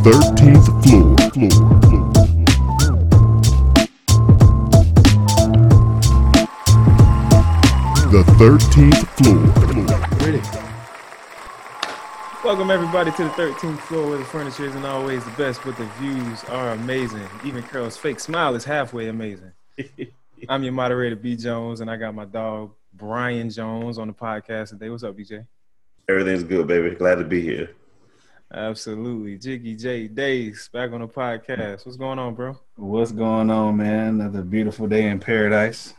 13th floor. floor, floor. The 13th floor. Ready? Welcome everybody to the 13th floor where the furniture isn't always the best, but the views are amazing. Even Carol's fake smile is halfway amazing. I'm your moderator, B Jones, and I got my dog Brian Jones on the podcast today. What's up, BJ? Everything's good, baby. Glad to be here. Absolutely. Jiggy J Days back on the podcast. What's going on, bro? What's going on, man? Another beautiful day in paradise.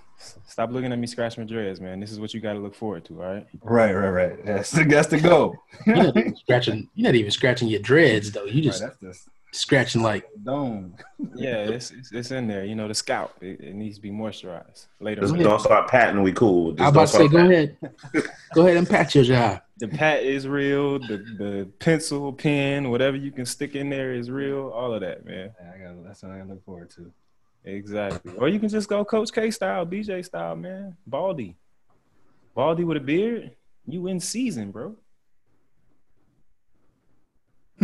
Stop looking at me scratch my dreads, man. This is what you got to look forward to, all right? Right, right, right. That's the, that's the goal. You're not scratching. You're not even scratching your dreads though. You Right, just that's just scratching like dome. Yeah, it's, it's, it's in there. You know, the scalp, it, it needs to be moisturized later. Just don't start patting. We cool. Just I was about to say, don't go start ahead, go ahead and pat your job. The pat is real. The the pencil, pen, whatever you can stick in there is real. All of that, man. Yeah, I got that's what I look forward to. Exactly. Or you can just go Coach K style, BJ style, man. Baldy, Baldy with a beard. You in season, bro.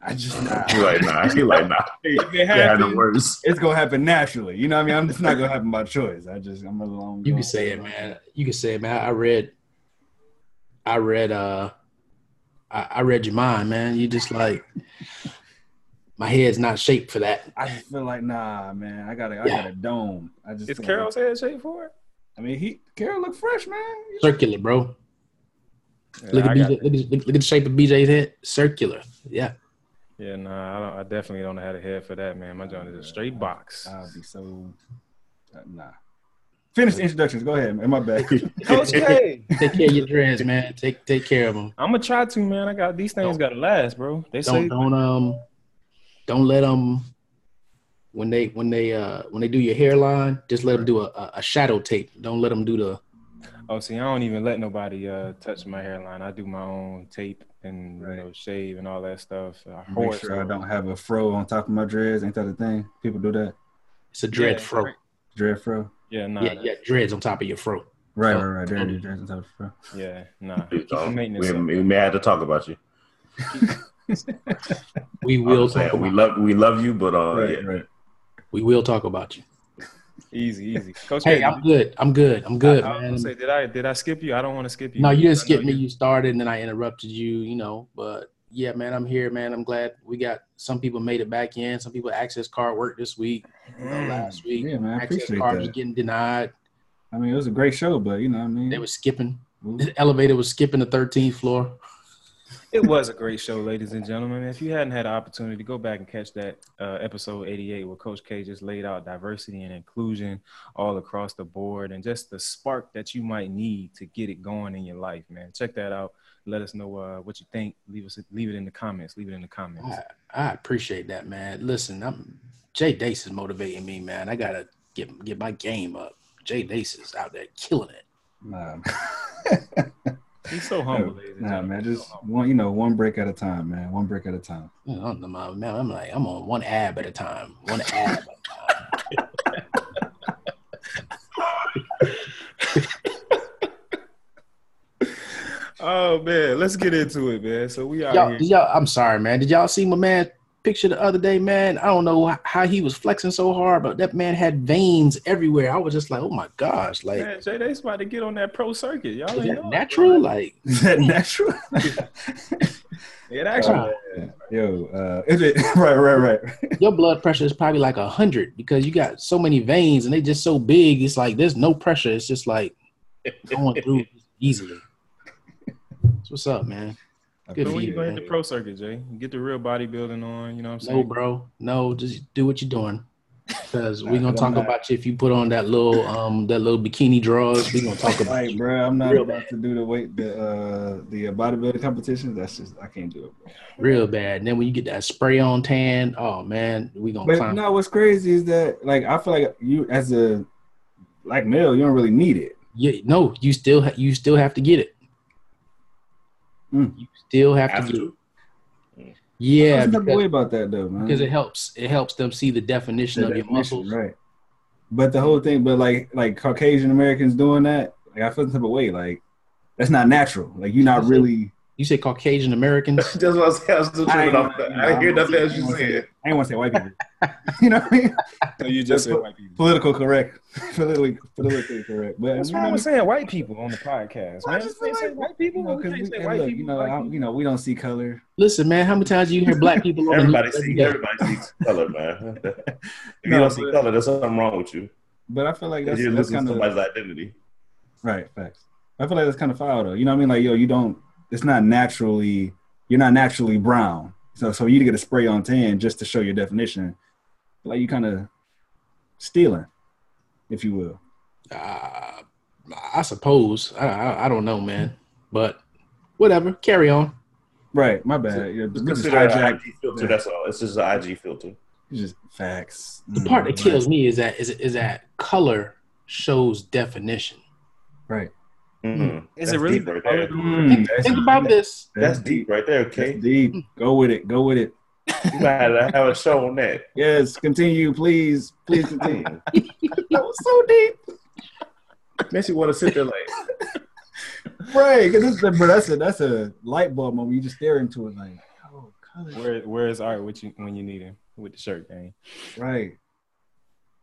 I just nah. He like nah. He like nah. He If it had the happens, words. it's gonna happen naturally. You know what I mean? I'm just not gonna happen by choice. I just I'm a long. You can say it, man. You can say it, man. I read. I read. Uh, I, I read your mind, man. You just like my head's not shaped for that. I feel like nah, man. I got a I Yeah. got a dome. I just is Carol's like- head shaped for it? I mean, he Carol look fresh, man. Circular, bro. Yeah, Look at BJ, look, at, look, look at the shape of BJ's head. Circular. Yeah. yeah, nah, I, don't, I definitely don't have a head for that, man. My joint is a straight box. I'll be so uh, nah. Finish the introductions. Go ahead, man. My bad. Coach K, Take care of your dreads, man. Take take care of them. I'm gonna try to, man. I got these things got to last, bro. They say Don't don't um don't let them when they when they uh when they do your hairline, just let them do a, a, a shadow tape. Don't let them do the Oh, see, I don't even let nobody uh, touch my hairline. I do my own tape and Right. you know shave and all that stuff. I Make horse sure I don't have a fro on top of my dreads. Ain't that a thing? People do that. it's a dread Yeah, fro. right. Dread fro. Yeah, nah, yeah, yeah, dreads on top of your fro. Right, Oh. right, right. There it is. Dreads on top of the fro. yeah, nah. Please Keep the don't. maintenance We, we may have to talk about you. We will just saying, we love we love you, but uh, right, yeah. right. we will talk about you. Easy, easy. Coach Hey, K, I'm good. I'm good. I'm good, I, I was man. gonna say, did I did I skip you? I don't want to skip you. No, you didn't skip me. You started, and then I interrupted you. You know, but yeah, man, I'm here, man. I'm glad we got some people made it back in. Some people access card work this week. You know, last week, Yeah, man. I access appreciate card was getting denied. I mean, it was a great show, but you know what I mean? They were skipping. Ooh. The elevator was skipping the 13th floor. It was a great show, ladies and gentlemen. If you hadn't had an opportunity to go back and catch that uh, episode 88 where Coach K just laid out diversity and inclusion all across the board and just the spark that you might need to get it going in your life, man. Check that out. Let us know uh, what you think. Leave us leave it in the comments. Leave it in the comments. I, I appreciate that, man. Listen, I'm Jay Dace is motivating me, man. I gotta get get my game up. Jay Dace is out there killing it. Nah, He's so humble, ladies and nah, man. Just so one, you know, one break at a time, man. One break at a time. You know, I'm, I'm- man, I'm like, I'm on one ab at a time. One ab at a time. Oh man, let's get into it, man. So we out Y'all, here. y'all, I'm sorry, man. Did y'all see my man picture the other day, man? I don't know how he was flexing so hard, but that man had veins everywhere. I was just like, oh my gosh, like Man, Jay, they about to get on that pro circuit. Y'all is that know natural? bro. Like, Is that natural? It actually. Yo, uh, is it right, right, right? your blood pressure is probably like a hundred because you got so many veins and they just so big. It's like there's no pressure. It's just like going through easily. So what's up, man? Good So for when you you, gonna hit the pro circuit, Jay? Get the real bodybuilding on. You know what I'm saying? No, bro. No, just do what you're doing. Because we're gonna talk not- about you if you put on that little um that little bikini drawers. We're gonna talk about Like, you. bro, I'm not Real about to do the weight, the uh, the uh, bodybuilding competitions. That's just I can't do it, bro. real bad. And then when you get that spray on tan, oh man, we gonna But climb. no, what's crazy is that like I feel like you as a black male, you don't really need it. Yeah, no, you still ha- you still have to get it. Mm. You still have, Have to get to? it. Yeah, What's the because, way about that though, man? because it helps. It helps them see the definition The of your muscles. right? But the whole thing, but like like Caucasian Americans doing that, like I feel some type of way. Like that's not natural. Like you're not really. You You say Caucasian Americans? That's what I was saying. I was just I tripping off gonna- that. you I didn't hear nothing else I you say- said. I ain't want to say white people. you know what I mean? So you just said white people. Political correct. politically, politically correct. But What's you know, wrong with saying white people on the podcast, I man? just You feel say like- white people. you know, You 'cause we, say white look, people. you know, white I, people. you know, we don't see color. Listen, man, how many times do you hear black people on Everybody news every sees everybody sees color, man. if you No, don't see but- color, there's something wrong with you. But I feel like that's, you're that's losing kind of somebody's identity. right. Facts. I feel like that's kind of foul though. You know what I mean? Like yo, you don't. It's not naturally. You're not naturally brown. So so you to get a spray on tan just to show your definition. Like you kind of stealing, if you will. Uh, I suppose. I, I I don't know, man. But whatever. Carry on. Right. My bad. Yeah, Just just consider an hijacked. IG filter. That's all. It's just an IG filter. It's just facts. The part that Mm, kills me is that is is that color shows definition. Right. Mhm. Is That's it really deep right there? Mm, Think, think about this. That's deep right there, okay? That's deep. Go with it. Go with it. You gotta have a show on that. Yes. continue, please. Please continue. that was so deep. Makes you want to sit there like, Right. Because but that's a that's a light bulb moment. You just stare into it like, oh, color. Where where is art with you when you need him with the shirt game? Right.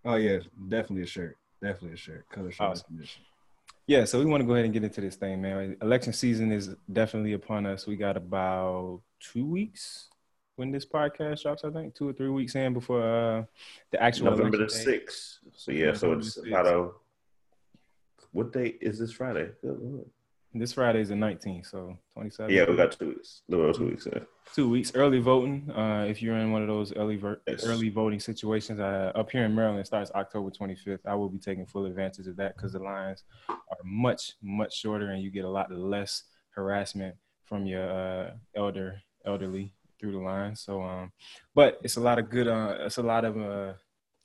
Oh yeah, definitely a shirt. Definitely a shirt. Color shirt Awesome. Yeah, so we want to go ahead and get into this thing, man. Election season is definitely upon us. We got about two weeks when this podcast drops. I think two or three weeks in before uh, the actual November the. 6th. So, yeah, so it's about a. What day is this Friday? Good Lord. This Friday is the 19th, so 27. Yeah, we got two weeks. Little two weeks. Yeah. two weeks early voting. Uh, if you're in one of those early ver- Yes. early voting situations, uh, up here in Maryland, starts October 25th. I will be taking full advantage of that because the lines are much much shorter, and you get a lot less harassment from your uh, elder elderly through the line. So, um, but it's a lot of good. Uh, it's a lot of uh,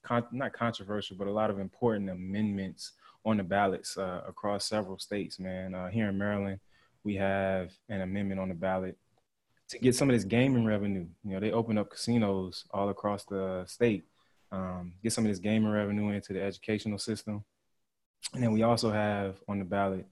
con- not controversial, but a lot of important amendments on the ballots uh, across several states. Man, uh, here in Maryland, we have an amendment on the ballot to get some of this gaming revenue. You know, they open up casinos all across the state. Um, get some of this gaming revenue into the educational system, and then we also have on the ballot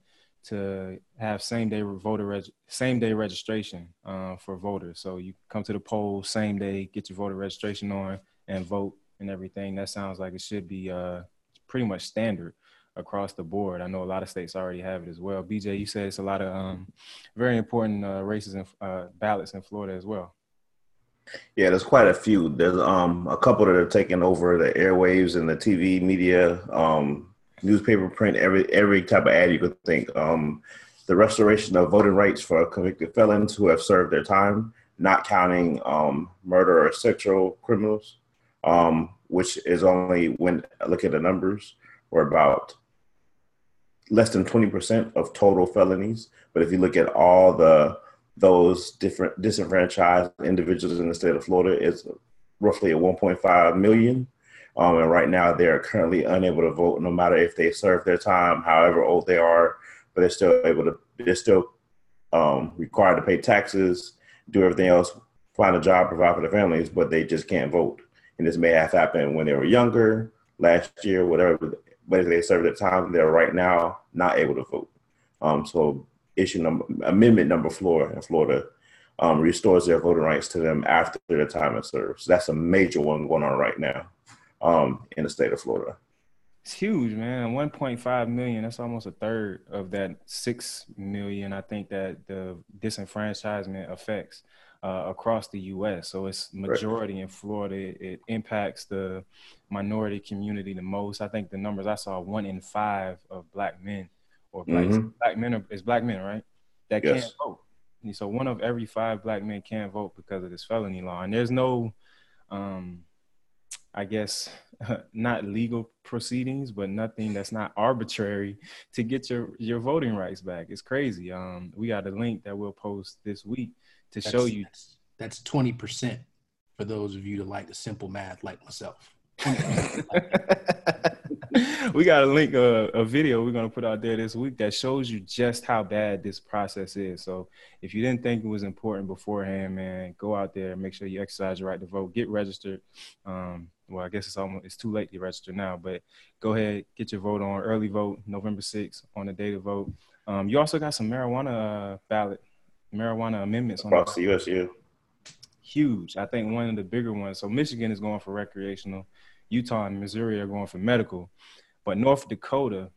to have same day voter reg- same day registration uh, for voters. So you come to the poll same day, get your voter registration on, and vote and everything. That sounds like it should be uh, pretty much standard across the board. I know a lot of states already have it as well. BJ, you said it's a lot of um, very important uh, races and uh, ballots in Florida as well. Yeah, there's quite a few. There's um a couple that are taking over the airwaves and the TV media, um, newspaper, print, every every type of ad you could think. Um, the restoration of voting rights for convicted felons who have served their time, not counting um, murder or sexual criminals, um, which is only when look at the numbers, we're about less than 20% of total felonies. But if you look at all the those different disenfranchised individuals in the state of Florida, it's roughly a 1.5 million. Um, and right now, they're currently unable to vote, no matter if they serve their time, however old they are. But they're still able to. They're still um, required to pay taxes, do everything else, find a job, provide for their families, but they just can't vote. And this may have happened when they were younger, last year, whatever. If they serve their time, they're right now not able to vote. Um, so issue number amendment number four in Florida um, restores their voting rights to them after their time served. So that's a major one going on right now um, in the state of Florida. It's huge, man. 1.5 million. That's almost a third of that 6 million, I think, that the disenfranchisement affects uh, across the U.S. So it's majority in Florida. It, it impacts the minority community the most. I think the numbers I saw one in five of black men or black, Mhm. black men are, is black men, right? That Yes. can't vote. And so one of every five black men can't vote because of this felony law. And there's no, um, I guess, not legal proceedings, but nothing that's not arbitrary to get your your voting rights back. It's crazy. Um, we got a link that we'll post this week to show you. That's, that's 20% for those of you that like the simple math like myself. we got a link, uh, a video we're gonna put out there this week that shows you just how bad this process is. So if you didn't think it was important beforehand, man, go out there, make sure you exercise your right to vote, get registered. Um, well, I guess it's almost it's too late to register now, but go ahead, get your vote on early vote November 6th on the day to vote. Um, you also got some marijuana uh, ballot marijuana amendments on across the U.S. Yeah. huge. I think one of the bigger ones. So Michigan is going for recreational, Utah and Missouri are going for medical, but North Dakota,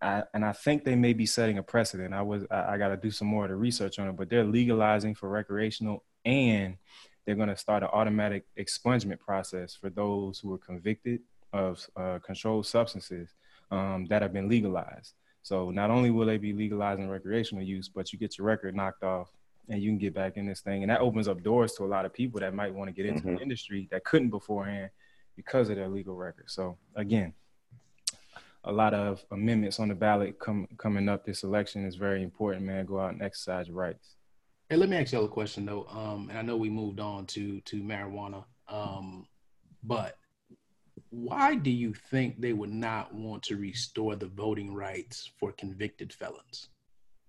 I, and I think they may be setting a precedent. I was I, I got to do some more of the research on it, but they're legalizing for recreational and they're going to start an automatic expungement process for those who are convicted of uh, controlled substances um, that have been legalized. So not only will they be legalizing recreational use, but you get your record knocked off and you can get back in this thing. And that opens up doors to a lot of people that might want to get into Mhm. the industry that couldn't beforehand because of their legal record. So again, a lot of amendments on the ballot come, coming up this election is very important, man. Go out and exercise your rights. Hey, let me ask y'all a question though. Um, and I know we moved on to to marijuana. Um, but why do you think they would not want to restore the voting rights for convicted felons?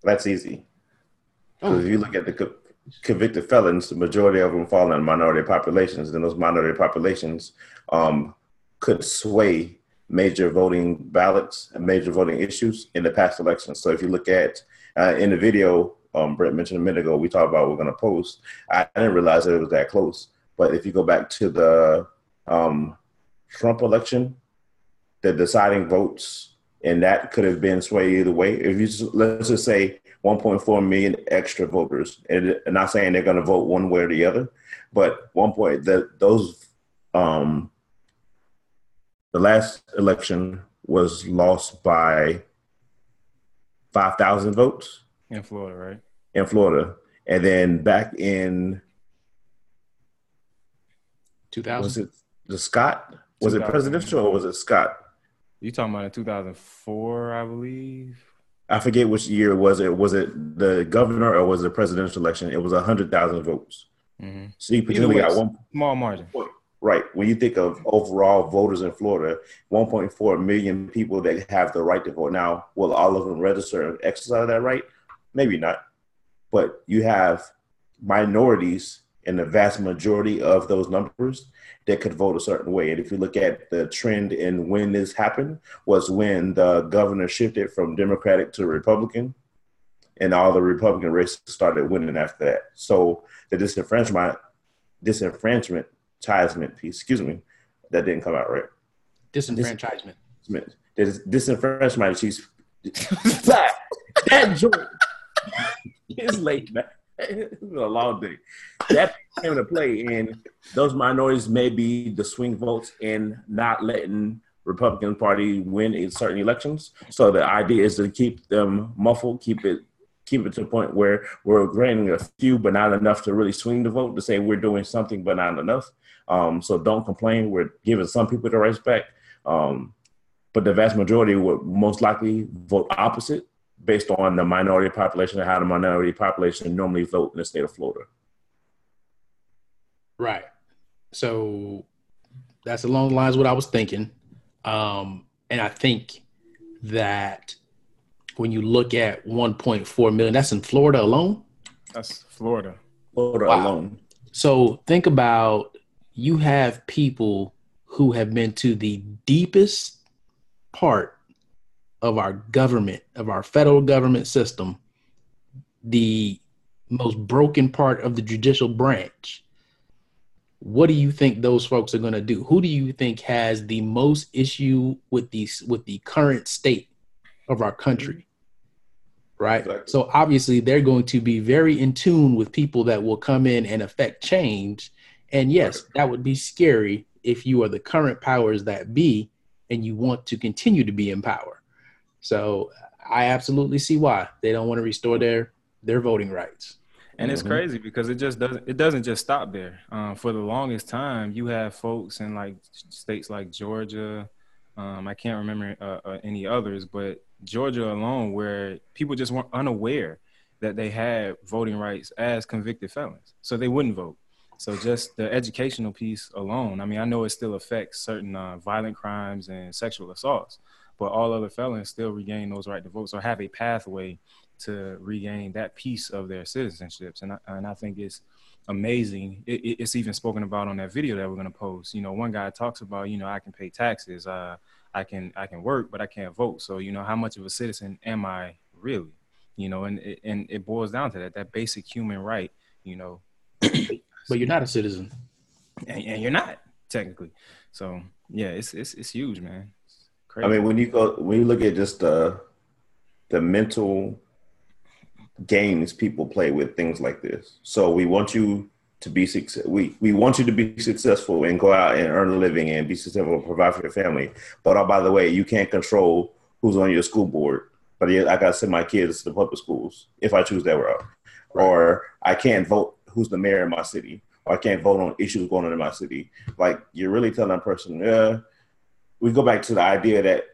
That's easy. Oh, Because if you look at the co- convicted felons, the majority of them fall in minority populations, and those minority populations um, could sway major voting ballots and major voting issues in the past elections. So if you look at uh, in the video, um, Brett mentioned a minute ago, we talked about we're going to post. I, I didn't realize that it was that close. But if you go back to the um, Trump election, the deciding votes, and that could have been swayed either way. If you just, let's just say 1.4 million extra voters, and I'm not saying they're going to vote one way or the other, but one point that those um, the last election was lost by 5,000 votes In Florida, right? in Florida. And then back in, 2000 was it the Scott? Was it presidential or was it Scott? You talking about in 2004, I believe? I forget which year was it. Was it the governor or was it presidential election? It was 100,000 votes. hmm So you way, got one small margin. Right. When you think of overall voters in Florida, 1.4 million people that have the right to vote. Now, will all of them register and exercise that right? Maybe not. But you have minorities in the vast majority of those numbers that could vote a certain way. And if you look at the trend in when this happened, was when the governor shifted from Democratic to Republican, and all the Republican races started winning after that. So the disenfranchisement, disenfranchisement piece, excuse me, that didn't come out right. Disenfranchisement. This disenfranchisement piece. that joint. It's late, man. A long day. That came into play, and those minorities may be the swing votes in not letting Republican Party win in certain elections. So the idea is to keep them muffled, keep it keep it to the point where we're granting a few, but not enough to really swing the vote to say we're doing something, but not enough. Um, so don't complain. We're giving some people the rights back. Um, but the vast majority would most likely vote opposite based on the minority population and how the minority population normally vote in the state of Florida. Right. So that's along the lines of what I was thinking. Um, and I think that when you look at 1.4 million, that's in Florida alone. That's Florida. Florida Wow. alone. So think about you have people who have been to the deepest part of our government, of our federal government system, the most broken part of the judicial branch. What do you think those folks are going to do? Who do you think has the most issue with these with the current state of our country? Right. Exactly. So obviously they're going to be very in tune with people that will come in and affect change. And yes, that would be scary if you are the current powers that be and you want to continue to be in power. So I absolutely see why they don't want to restore their their voting rights. And it's Mhm. crazy because it just doesn't it doesn't just stop there. Um, for the longest time, you have folks in like states like Georgia. Um, I can't remember uh, uh, any others, but Georgia alone, where people just weren't unaware that they had voting rights as convicted felons, so they wouldn't vote. So just the educational piece alone. I mean, I know it still affects certain uh, violent crimes and sexual assaults, but all other felons still regain those right to vote, or have a pathway to regain that piece of their citizenships. And I, and I think it's amazing. It, it- it's even spoken about on that video that we're going to post. You know, one guy talks about, you know, I can pay taxes, uh, I can I can work, but I can't vote. So you know, how much of a citizen am I really? you know, and it, and it boils down to that that basic human right, you know, But you're not a citizen. and, and you're not technically. So yeah, it's it's it's huge, man. Crazy. I mean, when you go when you look at just the the mental games people play with things like this. So we want you to be success. We we want you to be successful and go out and earn a living and be successful and provide for your family. But oh, by the way, you can't control who's on your school board. But yeah, I got to send my kids to the public schools if I choose that route. Or I can't vote who's the mayor in my city. Or I can't vote on issues going on in my city. Like you're really telling that person, yeah. We go back to the idea that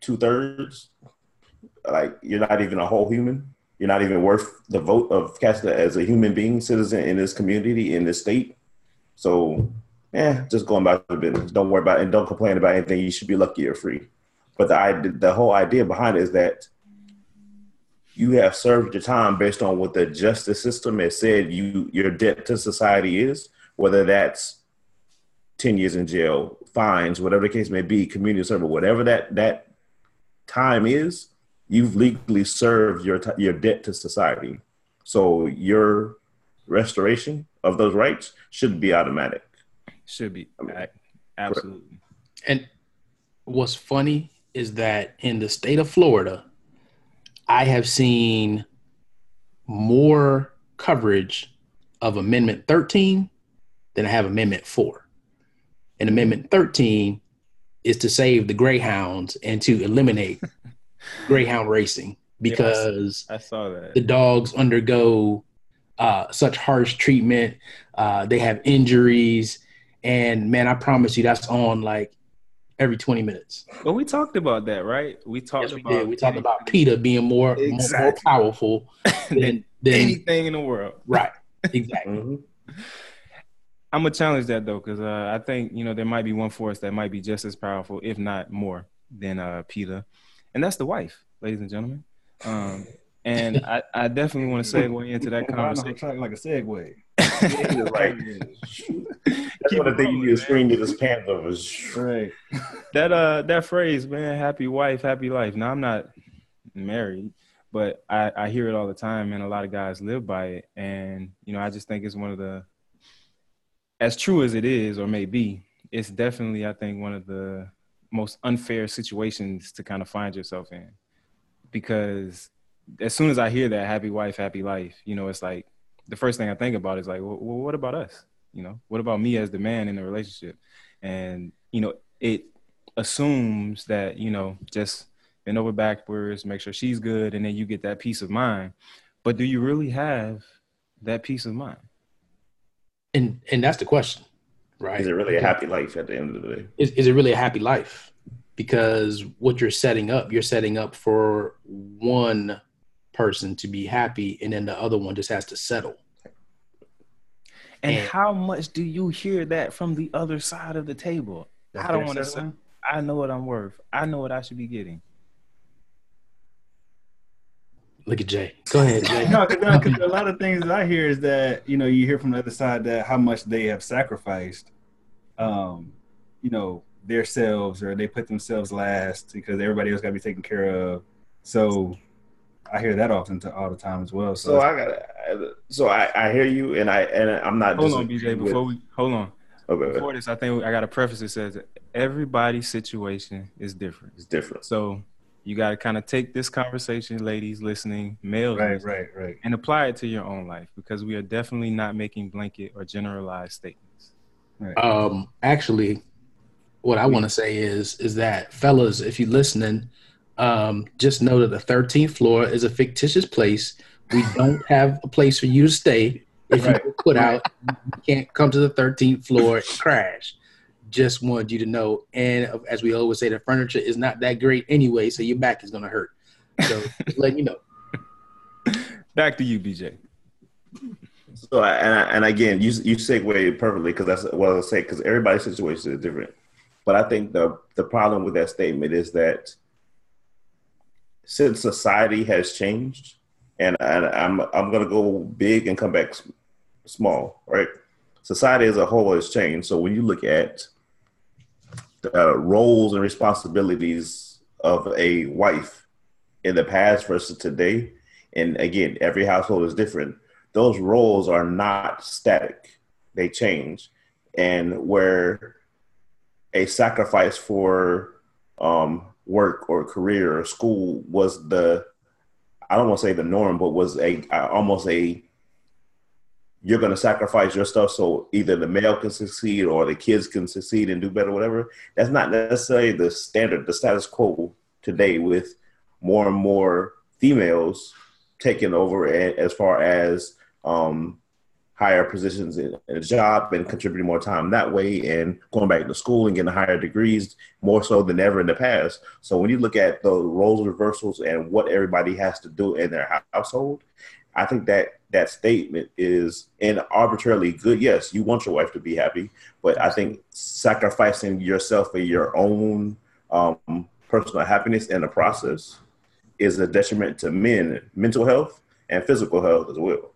two thirds, like you're not even a whole human. You're not even worth the vote of casting as a human being, citizen in this community, in this state. So, yeah, just going about the business. Don't worry about it and don't complain about anything. You should be lucky you're free. But the the whole idea behind it is that you have served your time based on what the justice system has said you your debt to society is, whether that's 10 years in jail, fines, whatever the case may be, community service, whatever that that time is, you've legally served your t- your debt to society. So your restoration of those rights should be automatic. should be a- absolutely. And what's funny is that in the state of Florida, I have seen more coverage of Amendment 13 than I have Amendment 4. And Amendment 13 is to save the Greyhounds and to eliminate Greyhound racing because I saw that. the dogs undergo uh, such harsh treatment. Uh, they have injuries, and man, I promise you, that's on like every twenty minutes. But we talked about that, right? We talked Yes, we about did. We talked about PETA being more more, more powerful than than, anything in the world. right. Exactly. Mhm. I'm gonna challenge that though, because uh, I think you know there might be one force that might be just as powerful, if not more, than uh, PETA, and that's the wife, ladies and gentlemen. Um, and I, I definitely want to segue into that conversation. like a segue? Right. That's Keep one of the things you need to screen to this pants over. Right. That uh, that phrase, man, happy wife, happy life. Now I'm not married, but I, I hear it all the time, and a lot of guys live by it. And you know, I just think it's one of the, as true as it is or may be, it's definitely I think one of the most unfair situations to kind of find yourself in, because as soon as I hear that happy wife, happy life, you know, it's like the first thing I think about is like, well, what about us? You know, what about me as the man in the relationship? And you know, it assumes that you know just bend over backwards, make sure she's good, and then you get that peace of mind. But do you really have that peace of mind? And and that's the question, right? Is it really a happy life at the end of the day? is, is it really a happy life? Because what you're setting up, you're setting up for one person to be happy, and then the other one just has to settle. And And- how much do you hear that from the other side of the table? I don't want to say. I know what I'm worth. I know what I should be getting. Look at Jay. Go ahead, Jay. No, because a lot of things that I hear is that you know you hear from the other side that how much they have sacrificed, um, you know, their selves or they put themselves last because everybody else got to be taken care of. So I hear that often to, all the time as well. So, So I got. So I, I hear you, and I and I'm not. Hold on, disagreeing BJ. with- Before we hold on, okay, before this, I think I got a preface that says everybody's situation is different. it's different. So you got to kind of take this conversation, ladies listening, males, right, listening, right, right. and apply it to your own life because we are definitely not making blanket or generalized statements. Um, actually, what I want to say is is that fellas, if you're listening, um, just know that the 13th floor is a fictitious place. We don't have a place for you to stay. If you Right. get put out, you can't come to the 13th floor and crash. Just wanted you to know. And as we always say, the furniture is not that great anyway, so your back is gonna hurt. So just letting you know. Back to you, BJ. So and I, and again, you you segue perfectly because that's what I was saying because everybody's situation is different. But I think the the problem with that statement is that since society has changed, and, and I'm I'm gonna go big and come back small, right? Society as a whole has changed. So when you look at roles and responsibilities of a wife in the past versus today, and again, every household is different. Those roles are not static; they change, and where a sacrifice for um, work or career or school was the I don't want to say the norm, but was a almost a you're going to sacrifice your stuff so either the male can succeed or the kids can succeed and do better, whatever. That's not necessarily the standard, the status quo today with more and more females taking over as far as um, higher positions in a job and contributing more time that way and going back to school and getting higher degrees more so than ever in the past. So when you look at the roles reversals and what everybody has to do in their household, I think that that statement is an arbitrarily good. Yes, you want your wife to be happy, but I think sacrificing yourself for your own um, personal happiness in the process is a detriment to men, mental health and physical health as well.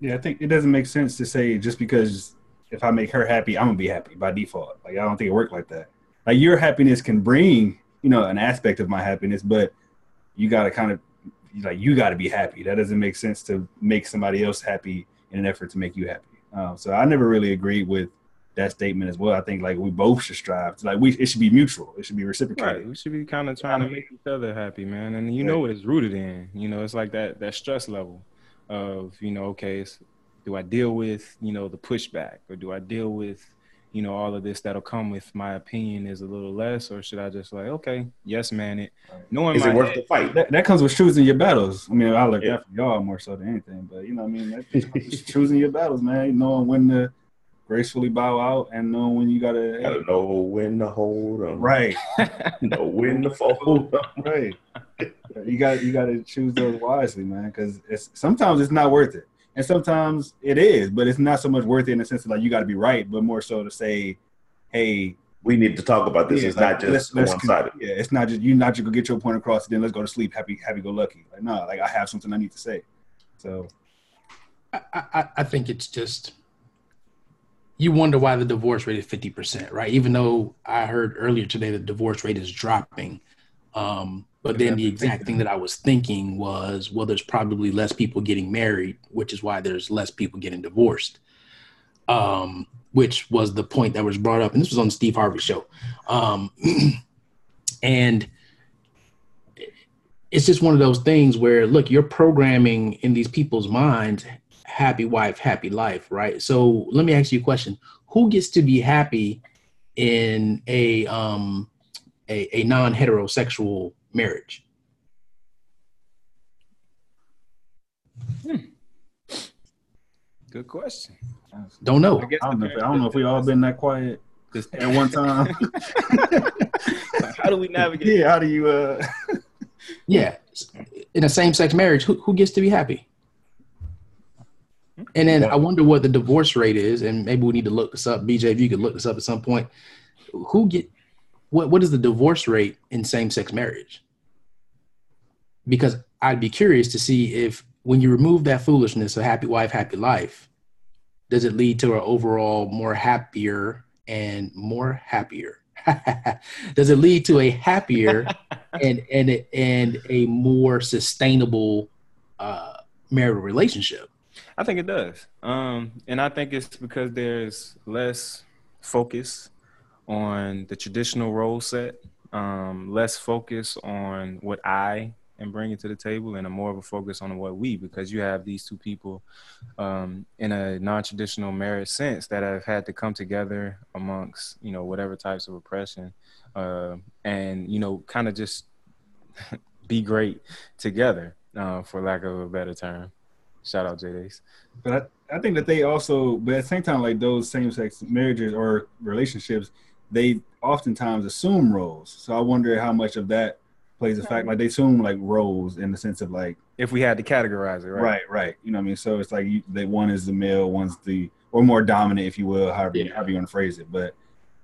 Yeah, I think it doesn't make sense to say just because if I make her happy, I'm gonna be happy by default. Like I don't think it worked like that. Like your happiness can bring, you know, an aspect of my happiness, but you gotta kind of like you gotta be happy. That doesn't make sense to make somebody else happy in an effort to make you happy. Um, so I never really agreed with that statement as well. I think like we both should strive to like we it should be mutual. It should be reciprocated. Right. We should be kind of trying to make each other happy, man. And you know what it's rooted in. You know, it's like that that stress level of you know okay do i deal with you know the pushback or do i deal with you know all of this that'll come with my opinion is a little less or should i just like okay yes man it knowing is it worth head, the fight? That, that, comes with choosing your battles. I mean i look yeah. for y'all more so than anything but you know i mean choosing your battles man. Knowing when to gracefully bow out and knowing when you gotta, gotta hey, know when to hold them right. Know when to fold them right. You got you got to choose those wisely, man, because it's sometimes it's not worth it, and sometimes it is, but it's not so much worth it in the sense of like you got to be right, but more so to say, hey, we need to talk about this. Yeah, it's like, not just one sided. Yeah, it's not just you not just go get your point across, then let's go to sleep, happy, happy go lucky. Like no, like I have something I need to say. So, I, I, I think it's just you wonder why the divorce rate is 50%, right? Even though I heard earlier today the divorce rate is dropping. Um, but then the exact thing that I was thinking was, well, there's probably less people getting married, which is why there's less people getting divorced. Um, which was the point that was brought up, and this was on the Steve Harvey show. Um, and it's just one of those things where, look, you're programming in these people's minds, happy wife, happy life, right? So let me ask you a question: Who gets to be happy in a um, a, a non-heterosexual marriage? Hmm. Good question. Don't know. I, I, don't know if, I don't know if we all been that quiet just at one time. how do we navigate? Yeah, how do you? uh Yeah, in a same-sex marriage, who, who gets to be happy? And then I wonder what the divorce rate is, and maybe we need to look this up. BJ, if you could look this up at some point, who get what what is the divorce rate in same-sex marriage? Because I'd be curious to see if when you remove that foolishness of happy wife, happy life, does it lead to an overall more happier and more happier? does it lead to a happier and and and a more sustainable uh, marital relationship? I think it does, um, and I think it's because there's less focus on the traditional role set, um, less focus on what I and bring it to the table and a more of a focus on what we because you have these two people um, in a non-traditional marriage sense that have had to come together amongst you know whatever types of oppression uh, and you know kind of just be great together uh, for lack of a better term. Shout out j but I, I think that they also but at the same time like those same-sex marriages or relationships they oftentimes assume roles. So i wonder how much of that plays a fact. Like they assume like roles in the sense of like if we had to categorize it, right? Right, right. You know what I mean? So it's like you, that one is the male, one's the or more dominant, if you will, however yeah. however you want to phrase it. But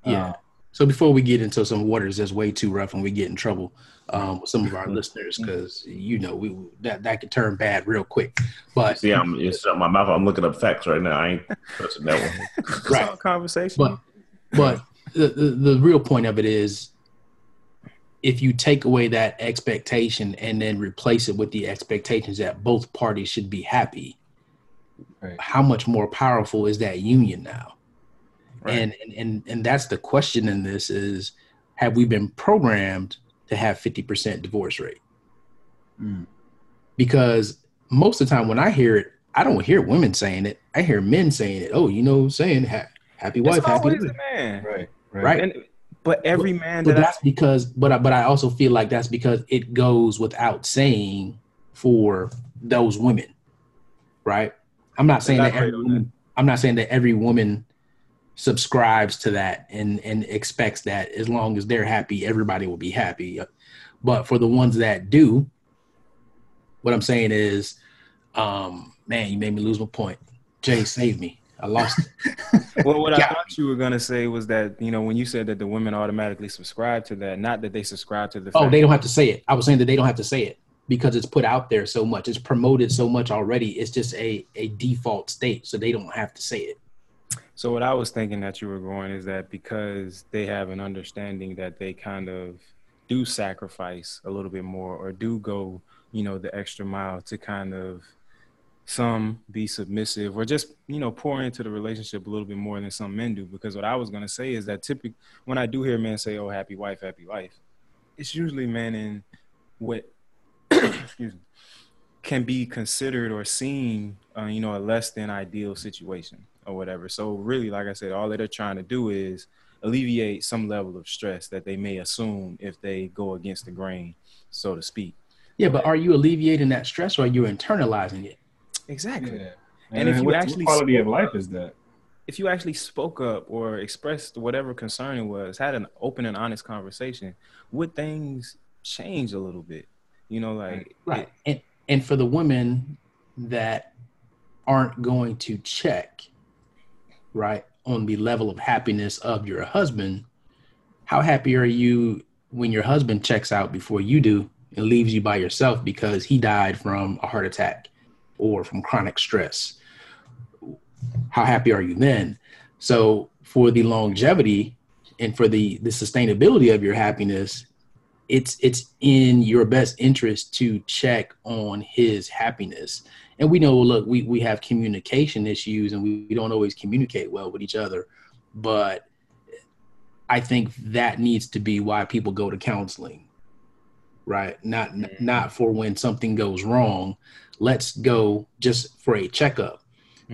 yeah. Uh, so before we get into some waters that's way too rough and we get in trouble um, with some of our listeners because you know we that that could turn bad real quick. But see, I'm it's my mouth. I'm looking up facts right now. I ain't touching that one. right, conversation. But but the, the the real point of it is if you take away that expectation and then replace it with the expectations that both parties should be happy, Right. how much more powerful is that union now? Right. And, and and and that's the question in this is have we been programmed to have 50% divorce rate? Mm. Because most of the time when I hear it, I don't hear women saying it. I hear men saying it. Oh, you know, saying ha- happy wife, happy always life. a man, Right. Right. Right. And, but every man But that I, that's because, but I, but I also feel like that's because it goes without saying for those women, right? I'm not saying that every woman, I'm not saying that every woman subscribes to that and and expects that as long as they're happy, everybody will be happy. But for the ones that do, what I'm saying is, um, man, you made me lose my point. Jay, save me. I lost it. well, what I thought you were gonna say was that you know when you said that the women automatically subscribe to that, not that they subscribe to the. Oh, they don't have to say it. I was saying that they don't have to say it because it's put out there so much. It's promoted so much already. It's just a a default state, so they don't have to say it. So what I was thinking that you were going is that because they have an understanding that they kind of do sacrifice a little bit more or do go, you know, the extra mile to kind of some be submissive or just, you know, pour into the relationship a little bit more than some men do. Because what I was gonna say is that typically when I do hear men say, Oh, happy wife, happy life, it's usually men in what excuse me can be considered or seen, uh, you know, a less than ideal situation or whatever. So really, like I said, all that they're trying to do is alleviate some level of stress that they may assume if they go against the grain, so to speak. Yeah, but are you alleviating that stress or are you internalizing it? Exactly. Yeah. And if you what, actually what quality of life up- is that? If you actually spoke up or expressed whatever concern it was, had an open and honest conversation, would things change a little bit? You know, like Right. And and for the women that aren't going to check, right, on the level of happiness of your husband, how happy are you when your husband checks out before you do and leaves you by yourself because he died from a heart attack or from chronic stress? How happy are you then? So for the longevity and for the the sustainability of your happiness, it's it's in your best interest to check on his happiness and we know look we, we have communication issues and we, we don't always communicate well with each other but i think that needs to be why people go to counseling right not mm-hmm. not for when something goes wrong let's go just for a checkup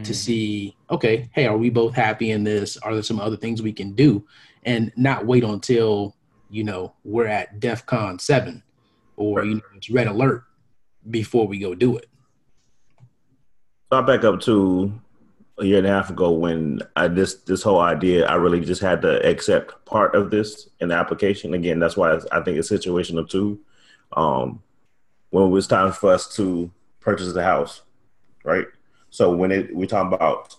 to Mhm. see okay hey are we both happy in this are there some other things we can do and not wait until you know we're at DEFCON 7 or you know it's red alert before we go do it So I back up to a year and a half ago when I this this whole idea I really just had to accept part of this in the application. Again, that's why I think it's situational too. Um, when it was time for us to purchase the house, right? So when it we talk about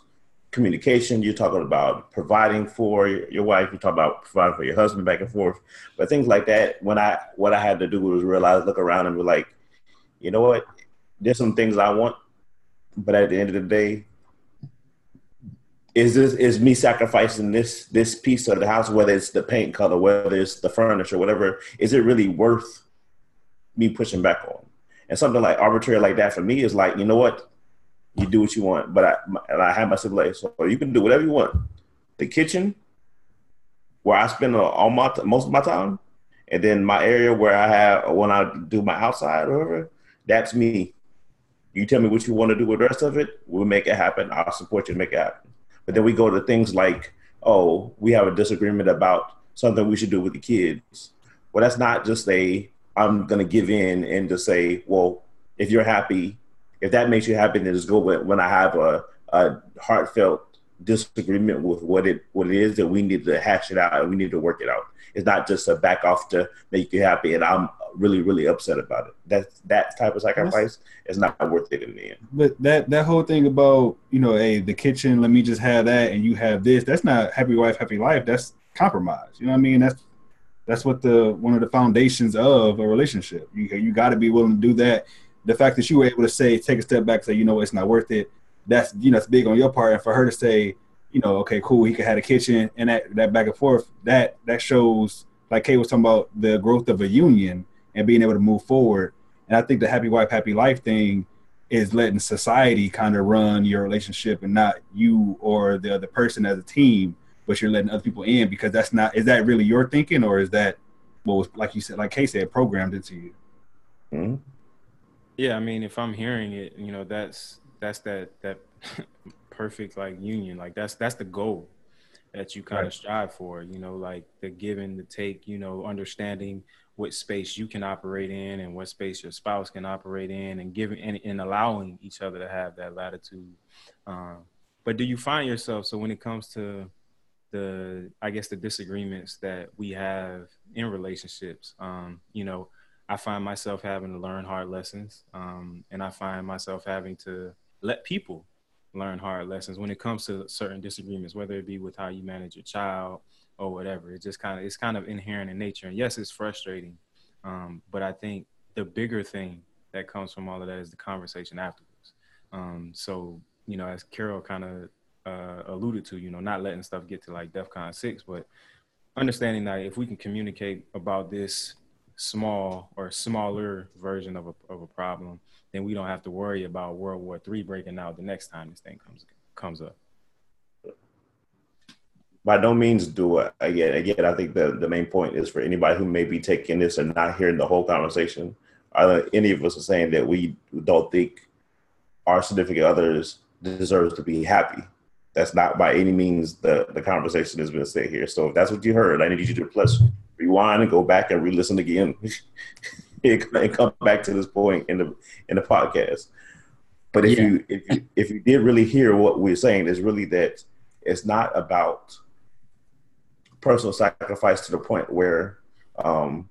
communication, you're talking about providing for your, your wife, you talk about providing for your husband back and forth, but things like that. When I what I had to do was realize, look around and be like, you know what? There's some things I want but at the end of the day, is this is me sacrificing this this piece of the house, whether it's the paint color, whether it's the furniture, whatever, is it really worth me pushing back on? And something like arbitrary like that for me is like, you know what, you do what you want, but I and I have my siblings, so you can do whatever you want. The kitchen, where I spend all my most of my time, and then my area where I have when I do my outside or whatever, that's me. You tell me what you want to do with the rest of it, we'll make it happen. I'll support you to make it happen. But then we go to things like, oh, we have a disagreement about something we should do with the kids. Well, that's not just a, I'm going to give in and just say, well, if you're happy, if that makes you happy, then just go with when I have a, a heartfelt disagreement with what it what it is that we need to hash it out and we need to work it out. It's not just a back off to make you happy and I'm really, really upset about it. That that type of sacrifice is not worth it in the end. But that that whole thing about you know, hey, the kitchen, let me just have that, and you have this. That's not happy wife, happy life. That's compromise. You know what I mean? That's that's what the one of the foundations of a relationship. You you got to be willing to do that. The fact that you were able to say, take a step back, say, you know, it's not worth it. That's you know, it's big on your part, and for her to say, you know, okay, cool, he could have a kitchen, and that that back and forth, that that shows like K was talking about the growth of a union and being able to move forward. And I think the happy wife, happy life thing is letting society kind of run your relationship and not you or the other person as a team, but you're letting other people in because that's not is that really your thinking or is that what was like you said, like K said, programmed into you? Mhm. Yeah, I mean, if I'm hearing it, you know, that's that's that that perfect like union. Like that's that's the goal that you kind Right. of strive for. You know, like the give and the take. You know, understanding what space you can operate in and what space your spouse can operate in, and giving and, and allowing each other to have that latitude. Um, but do you find yourself so when it comes to the I guess the disagreements that we have in relationships, um, you know, I find myself having to learn hard lessons, um, and I find myself having to let people learn hard lessons when it comes to certain disagreements, whether it be with how you manage your child or whatever. It just kind of it's kind of inherent in nature, and yes, it's frustrating, um, but I think the bigger thing that comes from all of that is the conversation afterwards. Um, so you know, as Carol kind of uh, alluded to, you know, not letting stuff get to like DEFCON six, but understanding that if we can communicate about this small or smaller version of a, of a problem, then we don't have to worry about World War Three breaking out the next time this thing comes comes up. by no means do it again. Again, I think the, the main point is for anybody who may be taking this and not hearing the whole conversation. Either any of us are saying that we don't think our significant others deserves to be happy. That's not by any means the, the conversation that's been said here. So if that's what you heard, I need you to plus rewind and go back and re-listen again and come back to this point in the in the podcast. But if Yeah. you if you if you did really hear what we're saying, is really that it's not about personal sacrifice to the point where um,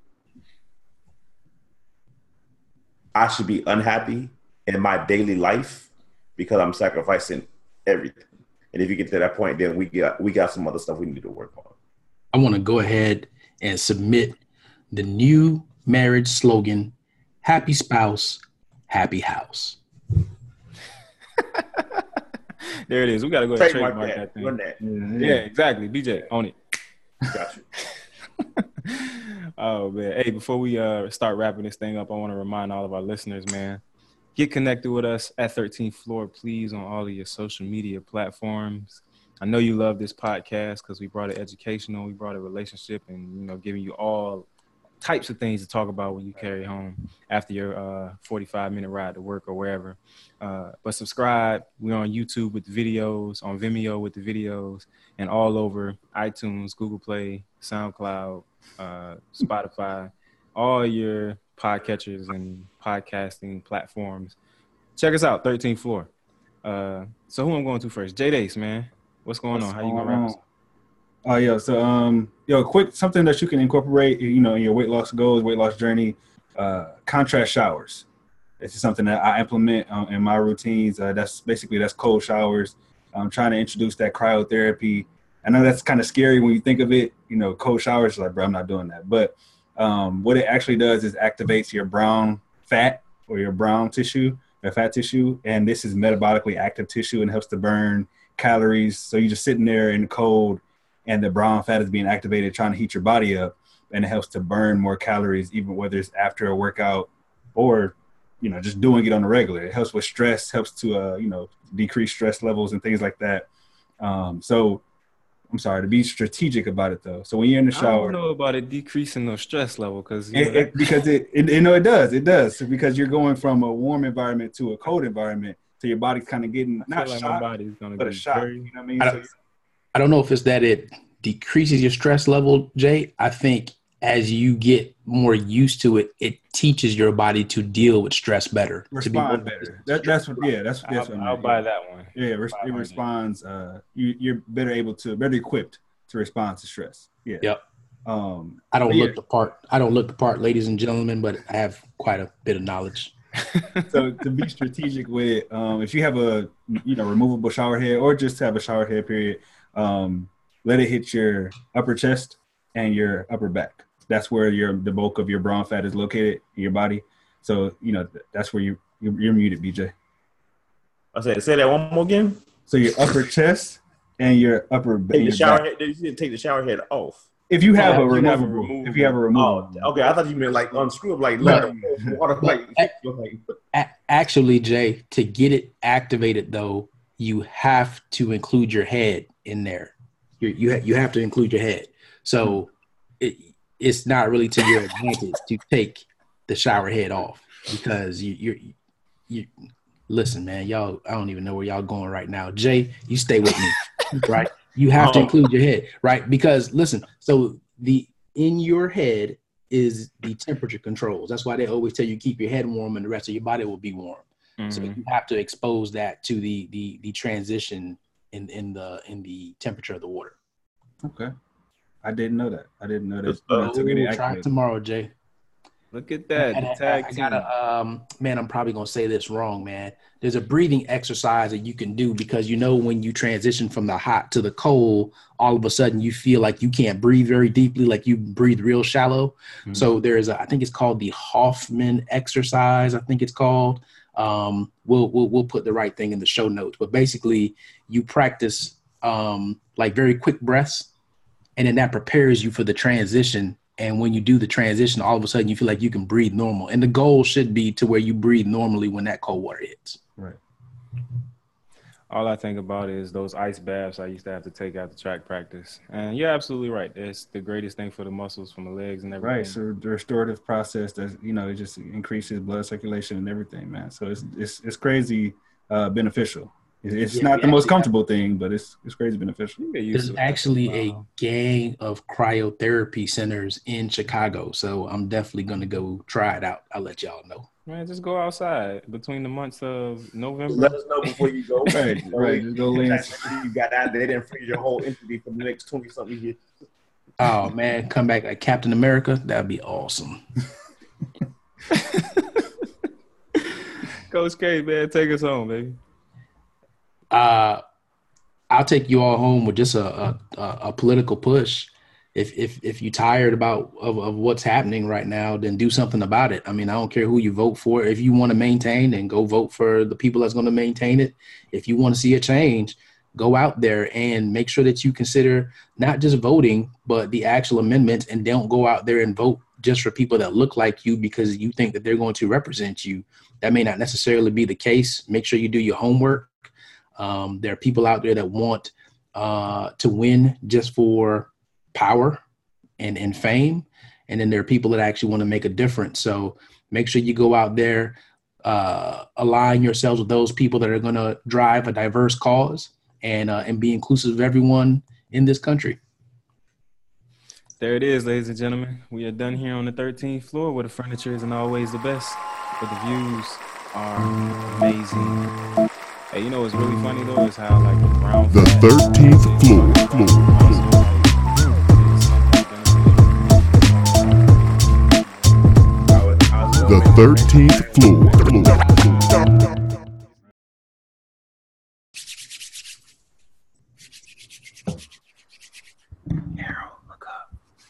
I should be unhappy in my daily life because I'm sacrificing everything. And if you get to that point, then we got we got some other stuff we need to work on. I want to go ahead and submit the new marriage slogan Happy Spouse, Happy House. there it is. We got to go ahead and Trademark trademark that. that thing. that. Yeah, exactly. BJ, own it. Got you. oh man. Hey, before we uh start wrapping this thing up, I want to remind all of our listeners, man, get connected with us at 13th floor, please, on all of your social media platforms. I know you love this podcast because we brought it educational, we brought a relationship, and you know, giving you all types of things to talk about when you carry home after your uh 45 minute ride to work or wherever. Uh, but subscribe. We're on YouTube with the videos, on Vimeo with the videos, and all over iTunes, Google Play, SoundCloud, uh, Spotify, all your podcatchers and podcasting platforms. Check us out, 13th floor. Uh, so who I'm going to first? J Dace, man. What's going What's on? How you going gonna wrap us on? up? Oh yeah, so um, yo, quick something that you can incorporate, you know, in your weight loss goals, weight loss journey. Uh, contrast showers. This is something that I implement uh, in my routines. Uh, that's basically that's cold showers. I'm trying to introduce that cryotherapy. I know that's kind of scary when you think of it. You know, cold showers, like, bro, I'm not doing that. But um, what it actually does is activates your brown fat or your brown tissue, or fat tissue, and this is metabolically active tissue and helps to burn calories. So you're just sitting there in the cold and the brown fat is being activated trying to heat your body up and it helps to burn more calories even whether it's after a workout or you know just doing it on the regular it helps with stress helps to uh you know decrease stress levels and things like that um so i'm sorry to be strategic about it though. So when you're in the I shower don't know about it decreasing the stress level because it, it- because it, it you know it does it does. So because you're going from a warm environment to a cold environment so your body's kind of getting I not feel like my shocked, body's gonna but a shock very you know what i mean? I don't- I don't know if it's that it decreases your stress level, Jay. I think as you get more used to it, it teaches your body to deal with stress better. to be respond better that, that's what yeah that's, that's I'll, what I I'll meant, buy that one. Yeah, it, res- it responds. Uh, you, you're better able to, better equipped to respond to stress. Yeah. Yep. Um, I don't But yeah. look the part. I don't look the part, ladies and gentlemen, but I have quite a bit of knowledge. so to be strategic with it, um, if you have a you know removable shower head or just have a shower head period, um, let it hit your upper chest and your upper back. That's where your the bulk of your brown fat is located in your body. So you know that's where you you're, you're muted, BJ. I said, say that one more again. So your upper chest and your upper Take your the shower back. head. Did you say take the shower head off? if you have Oh, a you removable, if you have a removable, Oh, okay. I thought you meant like unscrew up, like No. let the water, like, like actually, Jay, to get it activated though, you have to include your head in there. You you ha- you have to include your head. So it it's not really to your advantage to take the shower head off because you you're you listen, man, y'all. I don't even know where y'all going right now. Jay, you stay with me, right? You have to Oh. include your head, right? Because listen, so the in your head is the temperature controls. That's why they always tell you keep your head warm and the rest of your body will be warm. So Mhm. you have to expose that to the the the transition in in the in the temperature of the water. okay. I didn't know that. I didn't know that. Good stuff. to it Ooh, try it tomorrow, Jay. Look at that. And The I, tag I team. gotta, um, man, I'm probably gonna say this wrong, man. There's a breathing exercise that you can do because you know when you transition from the hot to the cold, all of a sudden you feel like you can't breathe very deeply, like you breathe real shallow. Mhm. So there's, a, I think it's called the Hoffman exercise. I think it's called. Um, we'll we'll we'll put the right thing in the show notes, but basically you practice um, like very quick breaths, and then that prepares you for the transition and when you do the transition, all of a sudden you feel like you can breathe normal. And the goal should be to where you breathe normally when that cold water hits. Right. All I think about is those ice baths I used to have to take after track practice. And you're absolutely right. It's the greatest thing for the muscles from the legs and everything. Right. So the restorative process that you know it just increases blood circulation and everything, man. So it's it's it's crazy uh, beneficial. It- It's Yeah, not the most actually- comfortable thing, but it's it's crazy beneficial. You get used There's to it. actually a gang of cryotherapy centers in Chicago. So I'm definitely going to go try it out. I'll let y'all know. Man, just go outside between the months of November. let us know before you go. Right. Right. Just go lay in- You got out there and freeze your whole entity for the next twenty something years. Oh, man, come back like Captain America. That'd be awesome. Coach K, man, take us home, baby. Uh, I'll take you all home with just a, a, a political push. If if if you're tired about of, of what's happening right now, then do something about it. I mean, I don't care who you vote for. If you want to maintain, then go vote for the people that's going to maintain it. If you want to see a change, go out there and make sure that you consider not just voting, but the actual amendments, and don't go out there and vote just for people that look like you because you think that they're going to represent you. That may not necessarily be the case. Make sure you do your homework. Um, there are people out there that want uh, to win just for power and, and fame. And then there are people that actually want to make a difference. So make sure you go out there, uh, align yourselves with those people that are going to drive a diverse cause and, uh, and be inclusive of everyone in this country. There it is, ladies and gentlemen. We are done here on the 13th floor where the furniture isn't always the best, but the views are amazing. Hey, you know what's really funny though is how like the brown The 13th floor. floor. I was, I was The 13th floor. floor.